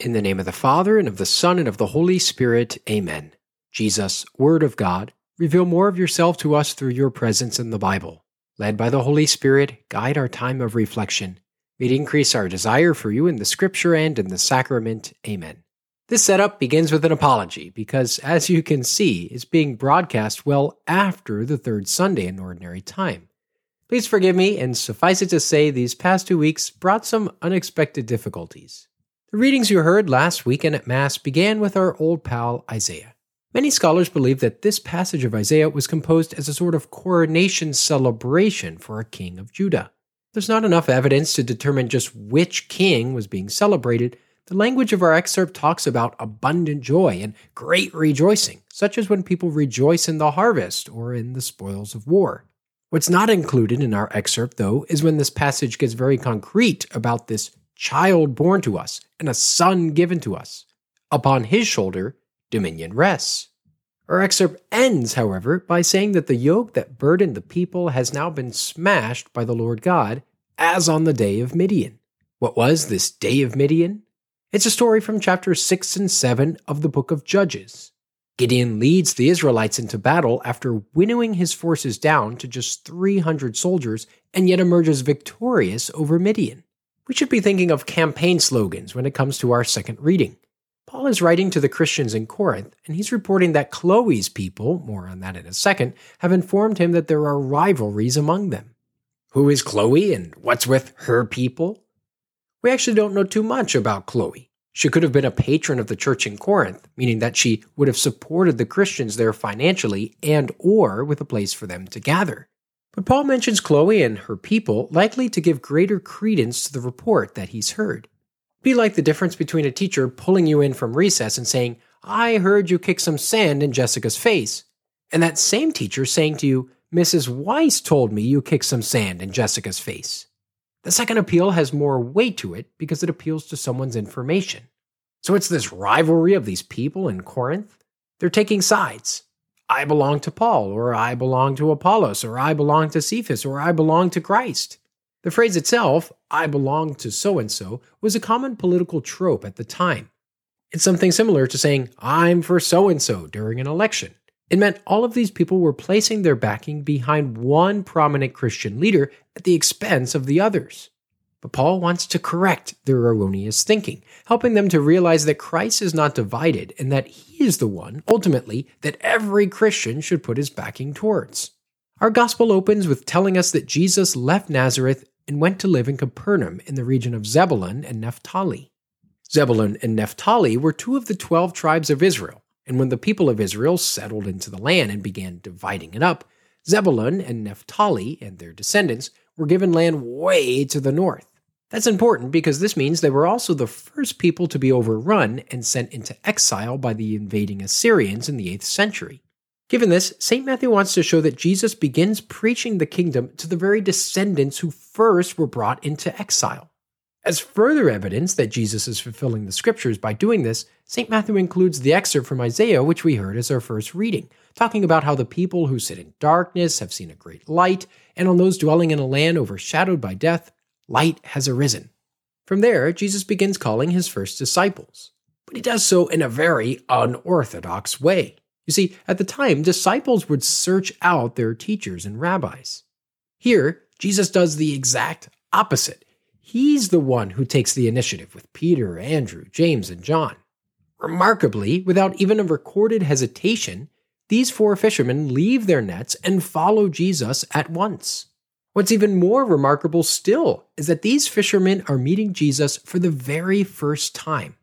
In the name of the Father, and of the Son, and of the Holy Spirit, amen. Jesus, Word of God, reveal more of yourself to us through your presence in the Bible. Led by the Holy Spirit, guide our time of reflection. May increase our desire for you in the Scripture and in the sacrament. Amen. This setup begins with an apology because, as you can see, it's being broadcast well after the third Sunday in Ordinary Time. Please forgive me, and suffice it to say, these past two weeks brought some unexpected difficulties. The readings you heard last weekend at Mass began with our old pal Isaiah. Many scholars believe that this passage of Isaiah was composed as a sort of coronation celebration for a king of Judah. There's not enough evidence to determine just which king was being celebrated. The language of our excerpt talks about abundant joy and great rejoicing, such as when people rejoice in the harvest or in the spoils of war. What's not included in our excerpt, though, is when this passage gets very concrete about this child born to us, and a son given to us. Upon his shoulder, dominion rests. Our excerpt ends, however, by saying that the yoke that burdened the people has now been smashed by the Lord God, as on the day of Midian. What was this day of Midian? It's a story from chapters 6 and 7 of the book of Judges. Gideon leads the Israelites into battle after winnowing his forces down to just 300 soldiers and yet emerges victorious over Midian we should be thinking of campaign slogans when it comes to our second reading. Paul is writing to the Christians in Corinth, and he's reporting that Chloe's people, more on that in a second, have informed him that there are rivalries among them. Who is Chloe and what's with her people? We actually don't know too much about Chloe. She could have been a patron of the church in Corinth, meaning that she would have supported the Christians there financially and or with a place for them to gather. But Paul mentions Chloe and her people likely to give greater credence to the report that he's heard. Be like the difference between a teacher pulling you in from recess and saying, I heard you kick some sand in Jessica's face, and that same teacher saying to you, Mrs. Weiss told me you kicked some sand in Jessica's face. The second appeal has more weight to it because it appeals to someone's information. So it's this rivalry of these people in Corinth. They're taking sides. I belong to Paul, or I belong to Apollos, or I belong to Cephas, or I belong to Christ. The phrase itself, I belong to so and so, was a common political trope at the time. It's something similar to saying, I'm for so and so during an election. It meant all of these people were placing their backing behind one prominent Christian leader at the expense of the others. But Paul wants to correct their erroneous thinking, helping them to realize that Christ is not divided and that he is the one, ultimately, that every Christian should put his backing towards. Our gospel opens with telling us that Jesus left Nazareth and went to live in Capernaum in the region of Zebulun and Naphtali. Zebulun and Naphtali were two of the twelve tribes of Israel, and when the people of Israel settled into the land and began dividing it up, Zebulun and Naphtali and their descendants were given land way to the north. That's important because this means they were also the first people to be overrun and sent into exile by the invading Assyrians in the 8th century. Given this, St. Matthew wants to show that Jesus begins preaching the kingdom to the very descendants who first were brought into exile. As further evidence that Jesus is fulfilling the scriptures by doing this, St. Matthew includes the excerpt from Isaiah, which we heard as our first reading, talking about how the people who sit in darkness have seen a great light, and on those dwelling in a land overshadowed by death, light has arisen. From there, Jesus begins calling his first disciples, but he does so in a very unorthodox way. You see, at the time, disciples would search out their teachers and rabbis. Here, Jesus does the exact opposite. He's the one who takes the initiative with Peter, Andrew, James, and John. Remarkably, without even a recorded hesitation, these four fishermen leave their nets and follow Jesus at once. What's even more remarkable still is that these fishermen are meeting Jesus for the very first time.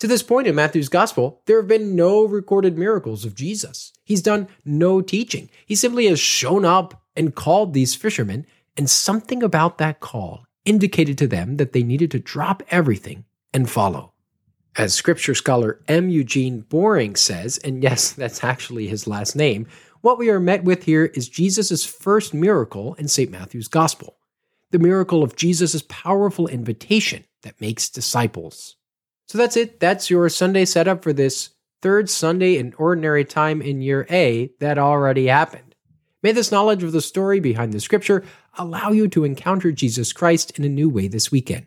To this point in Matthew's gospel, there have been no recorded miracles of Jesus. He's done no teaching. He simply has shown up and called these fishermen, and something about that call indicated to them that they needed to drop everything and follow. As scripture scholar M. Eugene Boring says, and yes, that's actually his last name, what we are met with here is Jesus' first miracle in St. Matthew's Gospel the miracle of Jesus' powerful invitation that makes disciples. So that's it. That's your Sunday setup for this third Sunday in Ordinary Time in Year A that already happened. May this knowledge of the story behind the scripture allow you to encounter Jesus Christ in a new way this weekend.